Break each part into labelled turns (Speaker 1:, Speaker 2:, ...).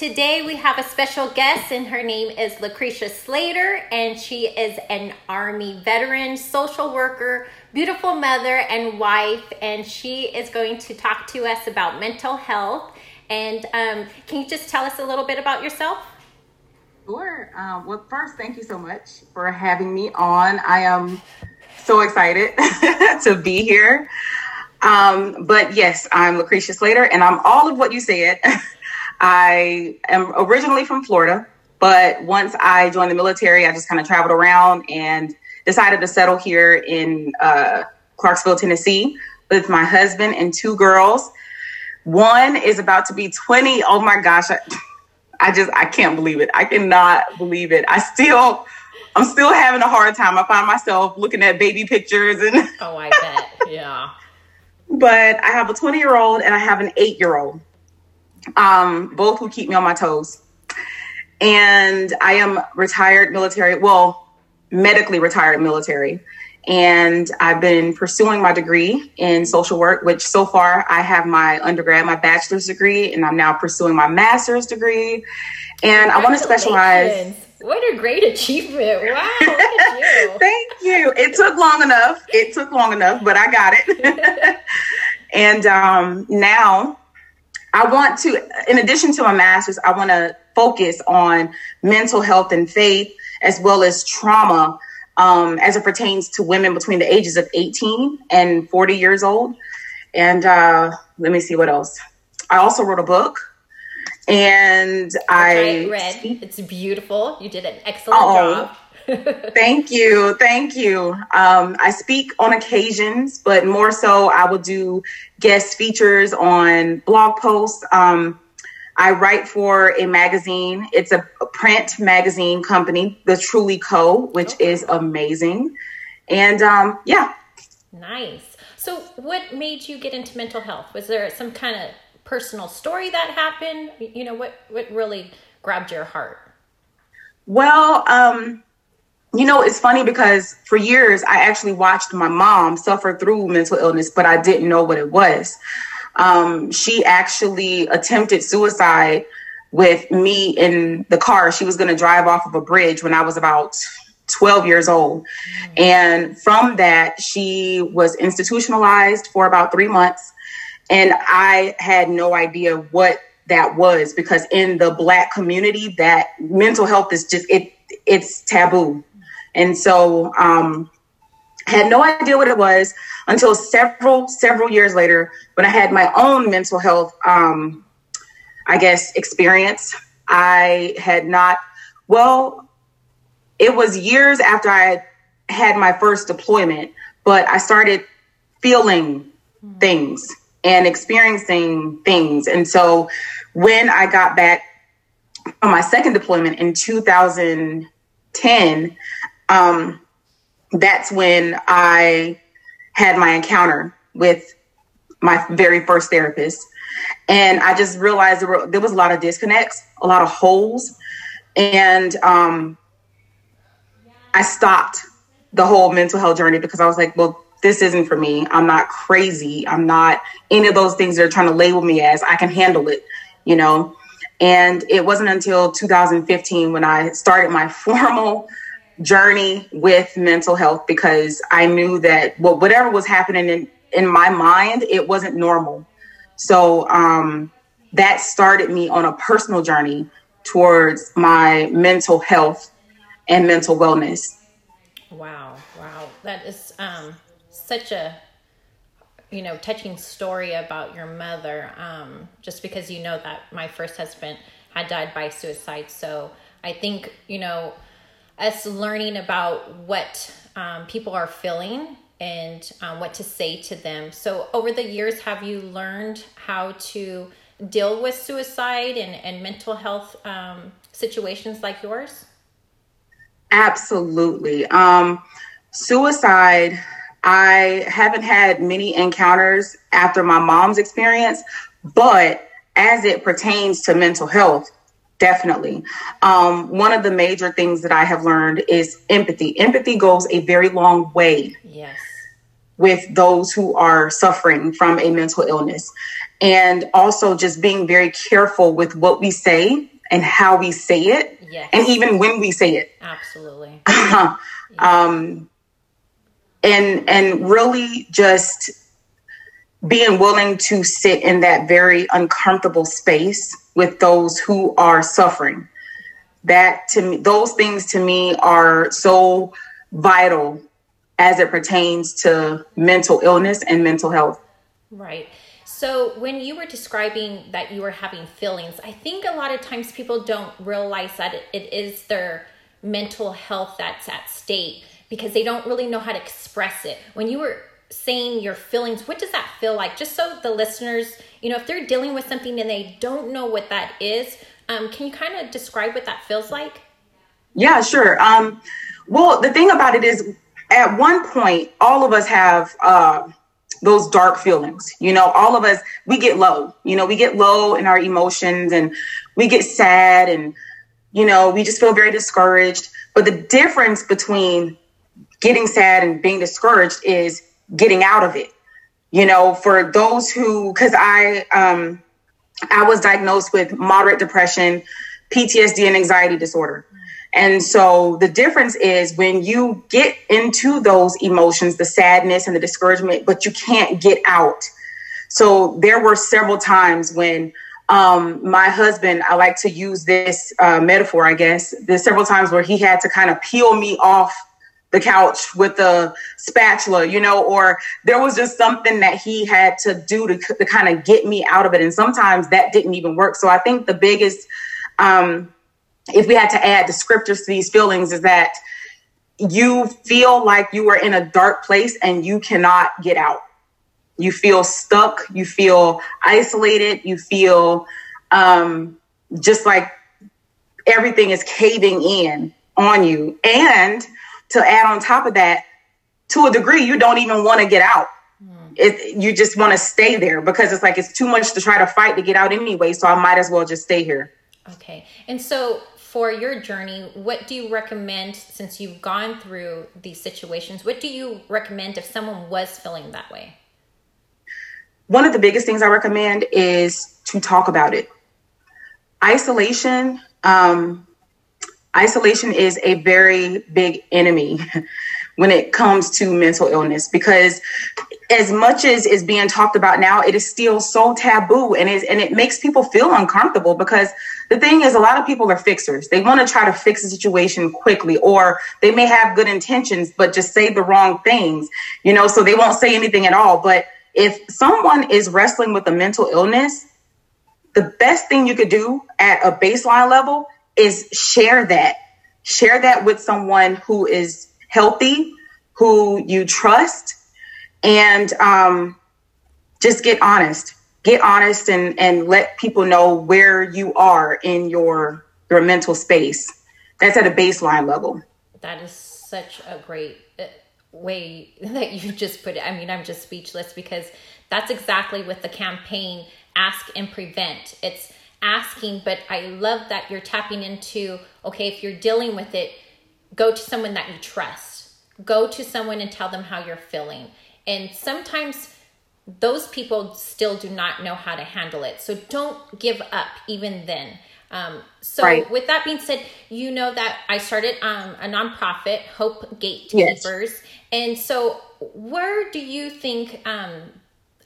Speaker 1: Today we have a special guest, and her name is Lucretia Slater, and she is an Army veteran, social worker, beautiful mother, and wife. And she is going to talk to us about mental health. And um, can you just tell us a little bit about yourself?
Speaker 2: Sure. Um, well, first, thank you so much for having me on. I am so excited to be here. Um, but yes, I'm Lucretia Slater, and I'm all of what you said. I am originally from Florida, but once I joined the military, I just kind of traveled around and decided to settle here in uh, Clarksville, Tennessee, with my husband and two girls. One is about to be 20. Oh my gosh. I, I just, I can't believe it. I cannot believe it. I still, I'm still having a hard time. I find myself looking at baby pictures and.
Speaker 1: Oh, I bet. Yeah.
Speaker 2: but I have a 20 year old and I have an eight year old um, both who keep me on my toes. And I am retired military, well, medically retired military. And I've been pursuing my degree in social work, which so far I have my undergrad, my bachelor's degree, and I'm now pursuing my master's degree. And I want to specialize.
Speaker 1: What a great achievement. Wow. you.
Speaker 2: Thank you. It took long enough. It took long enough, but I got it. and um, now I want to, in addition to my master's, I want to focus on mental health and faith as well as trauma um, as it pertains to women between the ages of 18 and 40 years old. And uh, let me see what else. I also wrote a book and I,
Speaker 1: I read. It's beautiful. You did an excellent oh, job.
Speaker 2: Thank you. Thank you. Um, I speak on occasions, but more so, I will do guest features on blog posts. Um, I write for a magazine. It's a, print magazine company, the Truly Co., which oh. is amazing. And um, yeah.
Speaker 1: Nice. So, what made you get into mental health? Was there some kind of personal story that happened? You know, what, what really grabbed your heart?
Speaker 2: Well, um, you know, it's funny because for years I actually watched my mom suffer through mental illness, but I didn't know what it was. Um, she actually attempted suicide with me in the car. She was going to drive off of a bridge when I was about 12 years old. Mm-hmm. And from that, she was institutionalized for about three months. And I had no idea what that was because in the black community that mental health is just it it's taboo and so um, had no idea what it was until several, several years later when I had my own mental health, um, I guess, experience. I had not, well, it was years after I had my first deployment, but I started feeling things and experiencing things. And so when I got back on my second deployment in 2010, um, that's when I had my encounter with my very first therapist. And I just realized there, were, there was a lot of disconnects, a lot of holes. And um, I stopped the whole mental health journey because I was like, well, this isn't for me. I'm not crazy. I'm not any of those things they're trying to label me as. I can handle it, you know? And it wasn't until 2015 when I started my formal journey with mental health because I knew that well, whatever was happening in, in my mind, it wasn't normal. So um, that started me on a personal journey towards my mental health and mental wellness.
Speaker 1: Wow, wow, that is um, such a you know touching story about your mother. Um, just because you know that my first husband had died by suicide, so I think you know us learning about what um, people are feeling and um, what to say to them. So, over the years, have you learned how to deal with suicide and, and mental health um, situations like yours?
Speaker 2: Absolutely. Um, suicide, I haven't had many encounters after my mom's experience, but as it pertains to mental health, Definitely. Um, one of the major things that I have learned is empathy. Empathy goes a very long way.
Speaker 1: Yes.
Speaker 2: With those who are suffering from a mental illness. and also just being very careful with what we say and how we say it yes. and even when we say it
Speaker 1: absolutely
Speaker 2: um, and and really just being willing to sit in that very uncomfortable space with those who are suffering. That to me those things to me are so vital as it pertains to mental illness and mental health.
Speaker 1: Right. So when you were describing that you were having feelings i think a lot of times people don't realize that it, is their mental health that's at stake because they don't really know how to express it. When you were saying your feelings what does that feel like just so the listeners you know if they're dealing with something and they don't know what that is um, can you kind of describe what that feels like?
Speaker 2: Yeah, sure. Um, well, the thing about it is, at one point, all of us have uh, those dark feelings. You know, all of us, we get low. You know, we get low in our emotions and we get sad and, you know, we just feel very discouraged. But the difference between getting sad and being discouraged is getting out of it. You know, for those who, because I, um, I was diagnosed with moderate depression, PTSD, and anxiety disorder. And so the difference is when you get into those emotions, the sadness and the discouragement, but you can't get out. So there were several times when um, my husband, I like to use this uh, metaphor, I guess, there's several times where he had to kind of peel me off the couch with a spatula, you know, or there was just something that he had to do to, to kind of get me out of it. And sometimes that didn't even work. So I think the biggest, um, if we had to add descriptors to these feelings, is that you feel like you are in a dark place and you cannot get out. You feel stuck, you feel isolated, you feel um, just like everything is caving in on you. And to add on top of that, to a degree, you don't even want to get out. Mm. It, you just want to stay there because it's like it's too much to try to fight to get out anyway. So I might as well just stay here.
Speaker 1: Okay. And so for your journey, what do you recommend since you've gone through these situations? What do you recommend if someone was feeling that way?
Speaker 2: One of the biggest things I recommend is to talk about it. Isolation um, isolation is a very big enemy when it comes to mental illness because as much as is being talked about now it is still so taboo and it, and it makes people feel uncomfortable because the thing is a lot of people are fixers. They want to try to fix a situation quickly or they may have good intentions but just say the wrong things you know so they won't say anything at all. But if someone is wrestling with a mental illness the best thing you could do at a baseline level is share that. Share that with someone who is healthy, who you trust, and um, just get honest. Get honest and, and let people know where you are in your your mental space. That's at a baseline level.
Speaker 1: That is such a great uh, way that you just put it. I mean, I'm just speechless because that's exactly what the campaign Ask and Prevent. It's asking, but I love that you're tapping into okay, if you're dealing with it, go to someone that you trust. Go to someone and tell them how you're feeling. And sometimes those people still do not know how to handle it. So don't give up even then. Um, so right. with that being said, you know that I started um, a nonprofit, Hope Gatekeepers. Yes. And so where do you think um,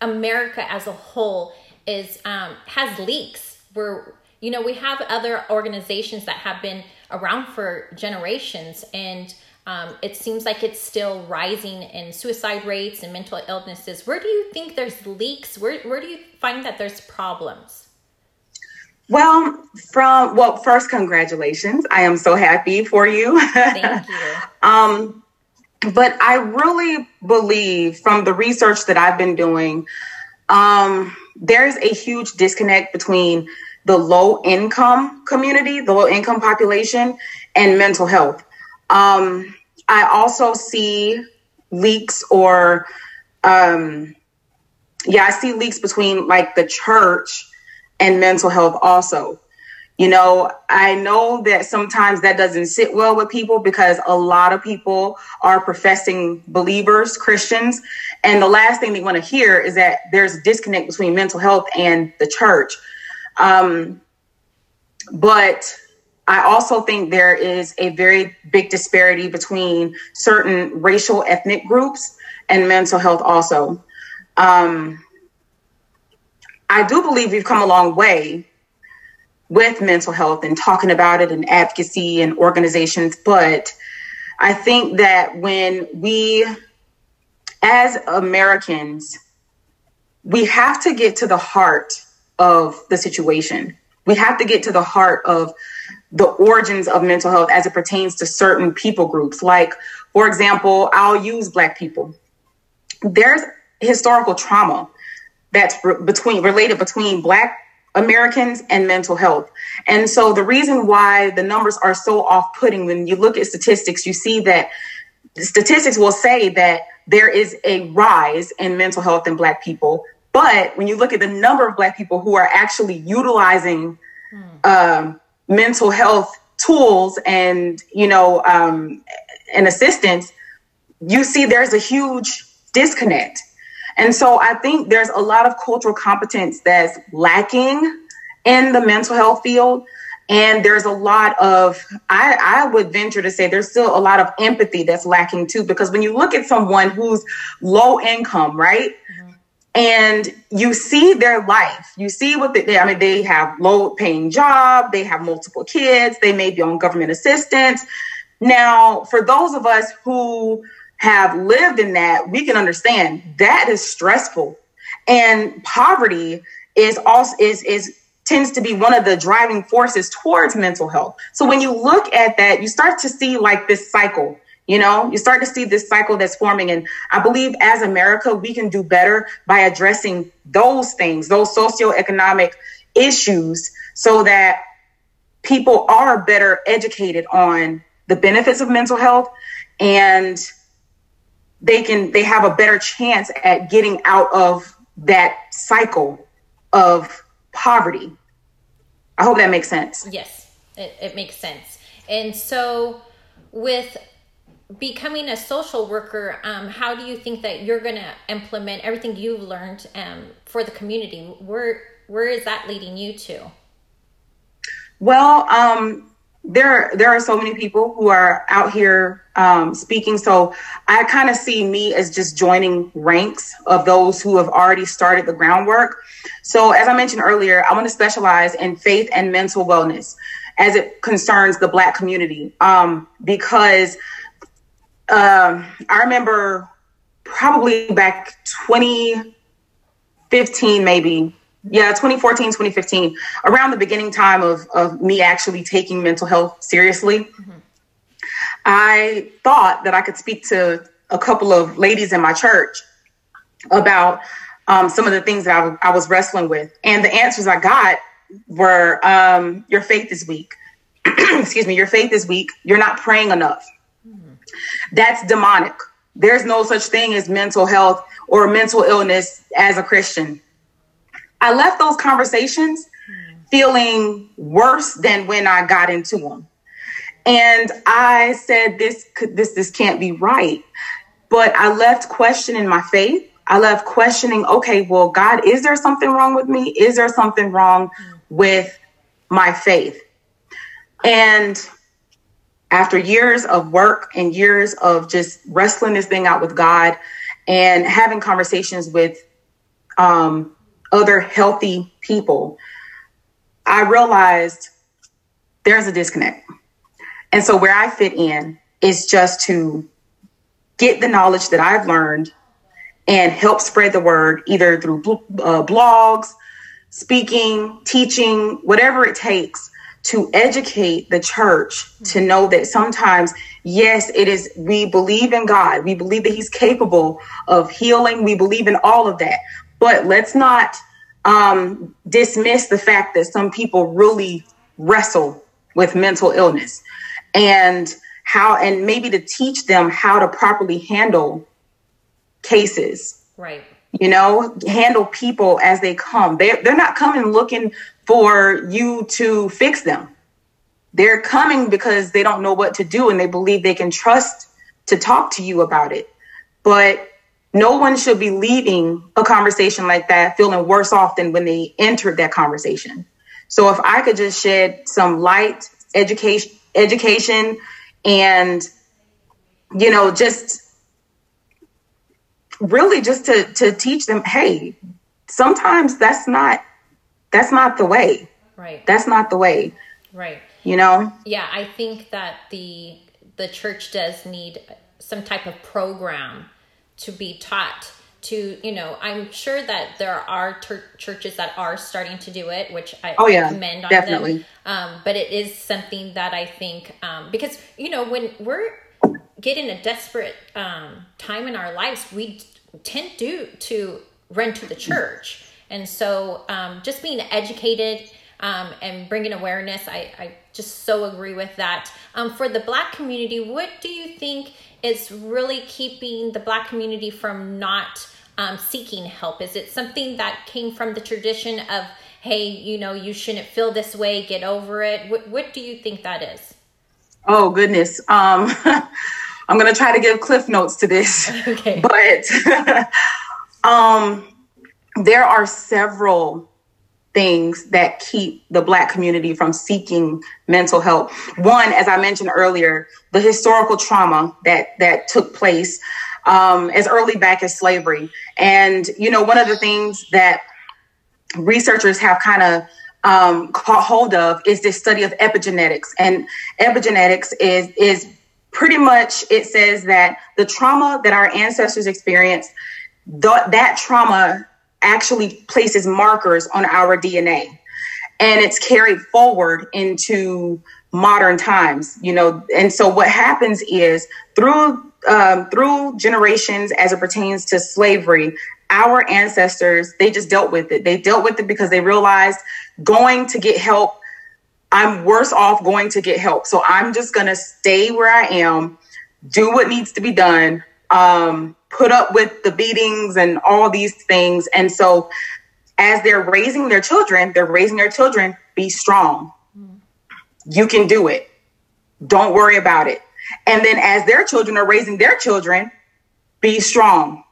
Speaker 1: America as a whole is um, has leaks we're you know we have other organizations that have been around for generations and um, it seems like it's still rising in suicide rates and mental illnesses. Where do you think there's leaks? Where, where do you find that there's problems?
Speaker 2: Well from well first congratulations. I am so happy for you. Thank you. Um, but i really believe from the research that i've been doing um, there's a huge disconnect between the low income community, the low income population, and mental health. Um, I also see leaks or, um, yeah, I see leaks between like the church and mental health also. You know, I know that sometimes that doesn't sit well with people because a lot of people are professing believers, Christians, and the last thing they want to hear is that there's a disconnect between mental health and the church. Um, but I also think there is a very big disparity between certain racial ethnic groups and mental health also. Um, I do believe we've come a long way with mental health and talking about it and advocacy and organizations. But I think that when we, as Americans, we have to get to the heart of the situation. We have to get to the heart of the origins of mental health as it pertains to certain people groups. Like, for example, I'll use Black people. There's historical trauma that's re- between related between Black Americans and mental health. And so the reason why the numbers are so off putting, when you look at statistics, you see that statistics will say that there is a rise in mental health in Black people. But when you look at the number of Black people who are actually utilizing hmm. um, mental health tools and, you know, um, and assistance, you see there's a huge disconnect. And so I think there's a lot of cultural competence that's lacking in the mental health field. And there's a lot of, I, I would venture to say there's still a lot of empathy that's lacking too, because when you look at someone who's low income, right? And you see their life, you see what they, I mean, they have low paying job, they have multiple kids, they may be on government assistance. Now, for those of us who have lived in that, we can understand that is stressful. And poverty is also is is tends to be one of the driving forces towards mental health. So when you look at that, you start to see like this cycle. You know, you start to see this cycle that's forming. And I believe as America, we can do better by addressing those things, those socioeconomic issues, so that people are better educated on the benefits of mental health and they can they have a better chance at getting out of that cycle of poverty. I hope that makes sense.
Speaker 1: Yes, it, it makes sense. And so, with becoming a social worker, um, how do you think that you're going to implement everything you've learned um, for the community? Where where is that leading you to?
Speaker 2: Well, um, there there are so many people who are out here um, speaking. So I kind of see me as just joining ranks of those who have already started the groundwork. So as I mentioned earlier, I want to specialize in faith and mental wellness as it concerns the Black community um, because um, I remember probably back 2015 maybe yeah 2014 2015 around the beginning time of, of me actually taking mental health seriously mm-hmm. i thought that i could speak to a couple of ladies in my church about um, some of the things that I was wrestling with and the answers i got were um, your faith is weak excuse me your faith is weak you're not praying enough. That's demonic there's no such thing as mental health or mental illness as a christian I left those conversations feeling worse than when I got into them. And I said, this this, this can't be right. But I left questioning my faith. I left questioning, okay, well, God, is there something wrong with me? Is there something wrong with my faith? And after years of work and years of just wrestling this thing out with God and having conversations with um, other healthy people, I realized there's a disconnect. And so where I fit in is just to get the knowledge that I've learned and help spread the word either through uh, blogs, speaking, teaching, whatever it takes to educate the church to know that sometimes, yes, it is, we believe in God. We believe that He's capable of healing. We believe in all of that. But let's not um, dismiss the fact that some people really wrestle with mental illness and how, and maybe to teach them how to properly handle cases.
Speaker 1: Right.
Speaker 2: You know, handle people as they come. They're, they're not coming looking for you to fix them. They're coming because they don't know what to do and they believe they can trust to talk to you about it. But no one should be leaving a conversation like that feeling worse off than when they entered that conversation. So if I could just shed some light education education and you know just really just to to teach them hey sometimes that's not that's not the way.
Speaker 1: Right.
Speaker 2: That's not the way.
Speaker 1: Right.
Speaker 2: You know?
Speaker 1: Yeah i think that the the church does need some type of program to be taught to you know i'm sure that there are ter- churches that are starting to do it which i
Speaker 2: oh, yeah,
Speaker 1: commend on
Speaker 2: definitely.
Speaker 1: them um, but it is something that i think um, because you know when we're getting a desperate um, time in our lives we tend to to run to the church and so um, just being educated um, and bringing awareness I, I just so agree with that um, for the black community what do you think is really keeping the black community from not um, seeking help? Is it something that came from the tradition of, hey, you know, you shouldn't feel this way, get over it? What, what do you think that is?
Speaker 2: Oh, goodness. Um, I'm going to try to give cliff notes to this.
Speaker 1: Okay.
Speaker 2: But um, there are several things that keep the black community from seeking mental health one as i mentioned earlier the historical trauma that that took place um, as early back as slavery. And, you know, one of the things that researchers have kind of um, caught hold of is this study of epigenetics. And epigenetics is, is pretty much, it says that the trauma that our ancestors experienced, th- that trauma actually places markers on our DNA. And it's carried forward into modern times, you know. And so what happens is through um, through generations as it pertains to slavery, our ancestors, they just dealt with it. They dealt with it because they realized going to get help, I'm worse off going to get help. So I'm just going to stay where I am, do what needs to be done, um, put up with the beatings and all these things. And so as they're raising their children, they're raising their children, be strong. You can do it. Don't worry about it. And then as their children are raising their children, be strong.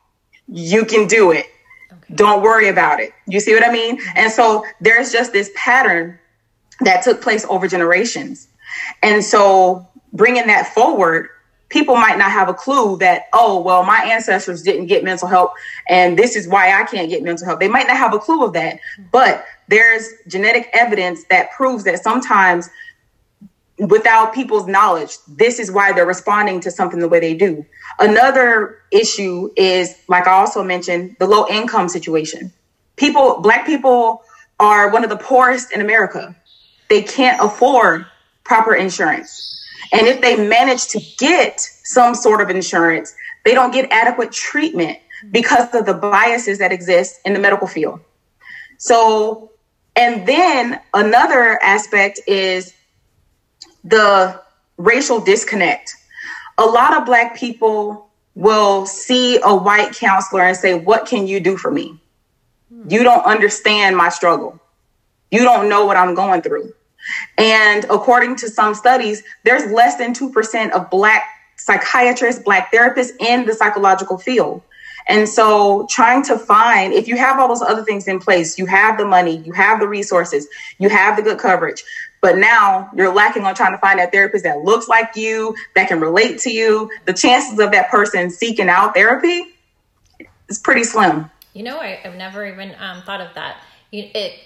Speaker 2: You can do it. Okay. Don't worry about it. You see what I mean? Mm-hmm. And so there's just this pattern that took place over generations. And so bringing that forward, people might not have a clue that, oh, well, my ancestors didn't get mental health and this is why I can't get mental health. They might not have a clue of that, but there's genetic evidence that proves that sometimes without people's knowledge. This is why they're responding to something the way they do. Another issue is, like I also mentioned, the low income situation. People, Black people are one of the poorest in America. They can't afford proper insurance. And if they manage to get some sort of insurance, they don't get adequate treatment because of the biases that exist in the medical field. So, and then another aspect is the racial disconnect. A lot of Black people will see a white counselor and say, What can you do for me? You don't understand my struggle. You don't know what I'm going through. And according to some studies, there's less than 2% of Black psychiatrists, Black therapists in the psychological field. And so trying to find, if you have all those other things in place, you have the money, you have the resources, you have the good coverage, but now you're lacking on trying to find that therapist that looks like you, that can relate to you. The chances of that person seeking out therapy is pretty slim.
Speaker 1: You know, I, have never even um, thought of that. It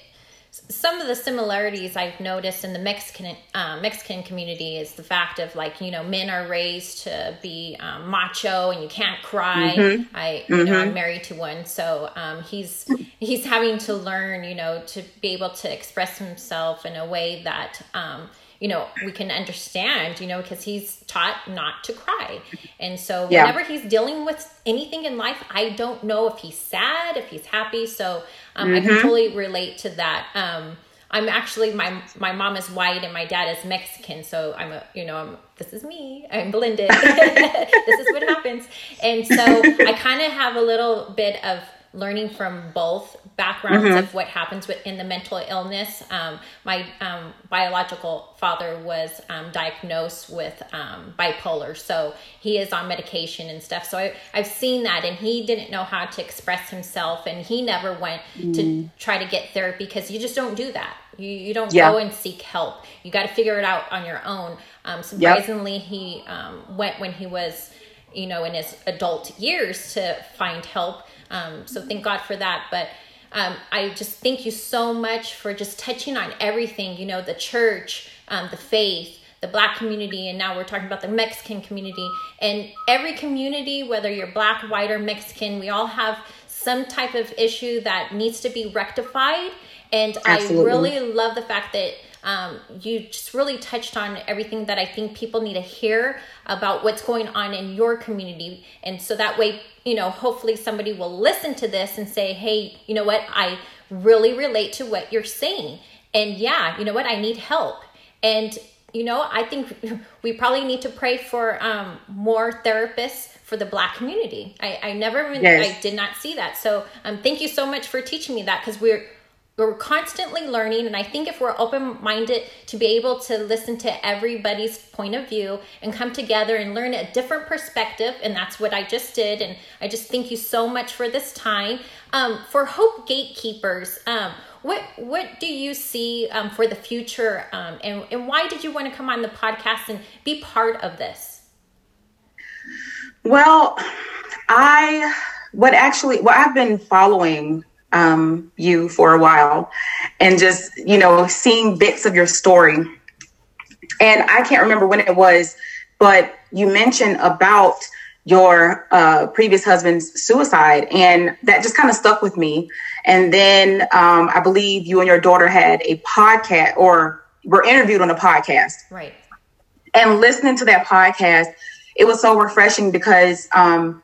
Speaker 1: some of the similarities I've noticed in the Mexican uh, Mexican community is the fact of like you know men are raised to be um, macho and you can't cry. Mm-hmm. I you mm-hmm. know I'm mm-hmm. married to one, so um, he's he's having to learn you know to be able to express himself in a way that um, you know we can understand you know because he's taught not to cry and so yeah. whenever he's dealing with anything in life i don't know if he's sad if he's happy so um, mm-hmm. i can mm-hmm. totally relate to that um, i'm actually my my mom is white and my dad is mexican so i'm a you know I'm, this is me i'm blended this is what happens and so i kind of have a little bit of learning from both backgrounds mm-hmm. of what happens within the mental illness. Um, my um, biological father was um, diagnosed with um, bipolar, so he is on medication and stuff. So I, I've seen that, and he didn't know how to express himself, and he never went mm. to try to get therapy because you just don't do that. You, you don't yeah. go and seek help. You got to figure it out on your own. Um, surprisingly, yep. he um, went when he was, you know, in his adult years to find help. Um, so thank God for that. But um, I just thank you so much for just touching on everything, you know, the church, um, the faith, the black community, and now we're talking about the Mexican community. And every community, whether you're black, white, or Mexican, we all have some type of issue that needs to be rectified. And Absolutely. I really love the fact that um, you just really touched on everything that I think people need to hear about what's going on in your community. And so that way, you know, hopefully somebody will listen to this and say, hey, you know what? I really relate to what you're saying. And yeah, you know what? I need help. And, you know, I think we probably need to pray for um, more therapists for the black community. I, I never, yes. I did not see that. So um, thank you so much for teaching me that because we're, we're constantly learning and i think if we're open-minded to be able to listen to everybody's point of view and come together and learn a different perspective and that's what i just did and i just thank you so much for this time. Um, for hope gatekeepers um, what what do you see um, for the future um, and, and why did you want to come on the podcast and be part of this?
Speaker 2: Well i what actually what i've been following um, you for a while and just, you know, seeing bits of your story. And I can't remember when it was, but you mentioned about your uh, previous husband's suicide, and that just kind of stuck with me. And then um, I believe you and your daughter had a podcast or were interviewed on a podcast.
Speaker 1: Right.
Speaker 2: And listening to that podcast, it was so refreshing because, um,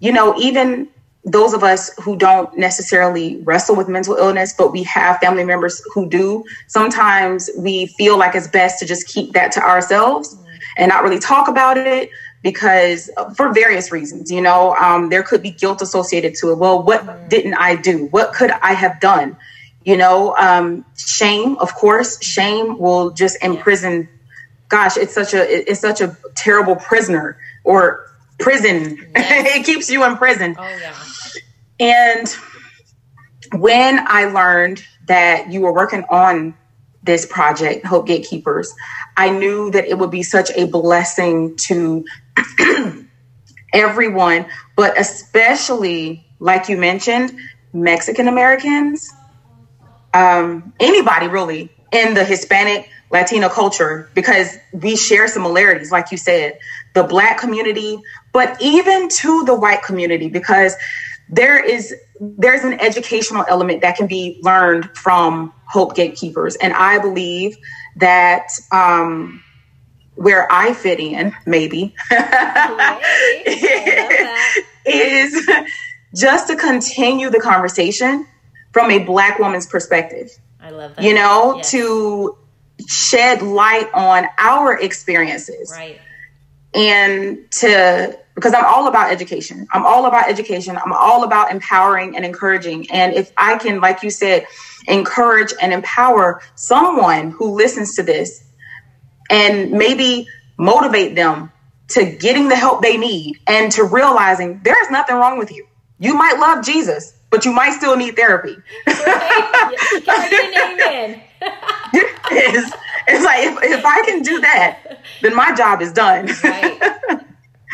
Speaker 2: you know, even those of us who don't necessarily wrestle with mental illness, but we have family members who do, sometimes we feel like it's best to just keep that to ourselves and not really talk about it because for various reasons, you know, um, there could be guilt associated to it. Well, what didn't I do? What could I have done? You know, um, shame, of course, shame will just imprison. Gosh, it's such a it's such a terrible prisoner or prison. Yes. it keeps you in prison.
Speaker 1: Oh yeah.
Speaker 2: And when I learned that you were working on this project, Hope Gatekeepers, I knew that it would be such a blessing to everyone, but especially, like you mentioned, Mexican Americans, um, anybody really in the Hispanic Latino culture, because we share similarities, like you said, the Black community, but even to the white community, because there is there's an educational element that can be learned from hope gatekeepers. And i believe that um, where i fit in maybe is just to continue the conversation from a black woman's perspective.
Speaker 1: I love that.
Speaker 2: You know yes. to shed light on our experiences
Speaker 1: right
Speaker 2: and to because I'm all about education. I'm all about education. I'm all about empowering and encouraging. And if I can, like you said, encourage and empower someone who listens to this and maybe motivate them to getting the help they need and to realizing there's nothing wrong with you. You might love Jesus, but you might still need therapy.
Speaker 1: Right.
Speaker 2: it's, it's like if, if I can do that, then my job is done.
Speaker 1: right.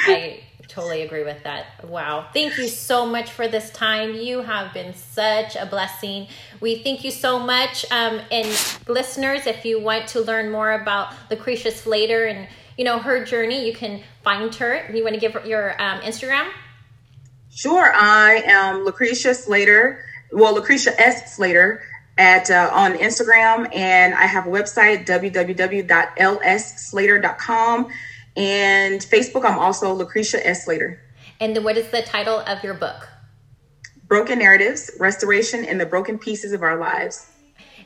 Speaker 1: I totally agree with that. Wow. Thank you so much for this time. You have been such a blessing. We thank you so much. Um, and listeners, if you want to learn more about Lucretia Slater and you know her journey, you can find her. You want to give your um, Instagram?
Speaker 2: Sure. I am Lucretia Slater. Well, Lucretia S. Slater at uh, on Instagram, and I have a website www.lsslater.com and Facebook, I'm also Lucretia S. Slater.
Speaker 1: And then, what is the title of your book?
Speaker 2: Broken Narratives Restoration in the Broken Pieces of Our Lives.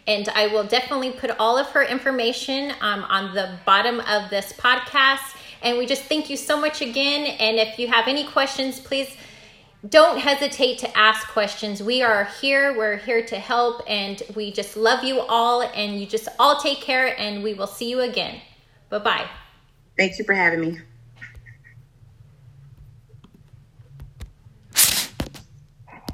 Speaker 1: And I will definitely put all of her information um, on the bottom of this podcast. And we just thank you so much again. And if you have any questions, please don't hesitate to ask questions. We are here. We're here to help, and we just love you all. And you just all take care, and we will see you again. Bye bye.
Speaker 2: Thank you for having me.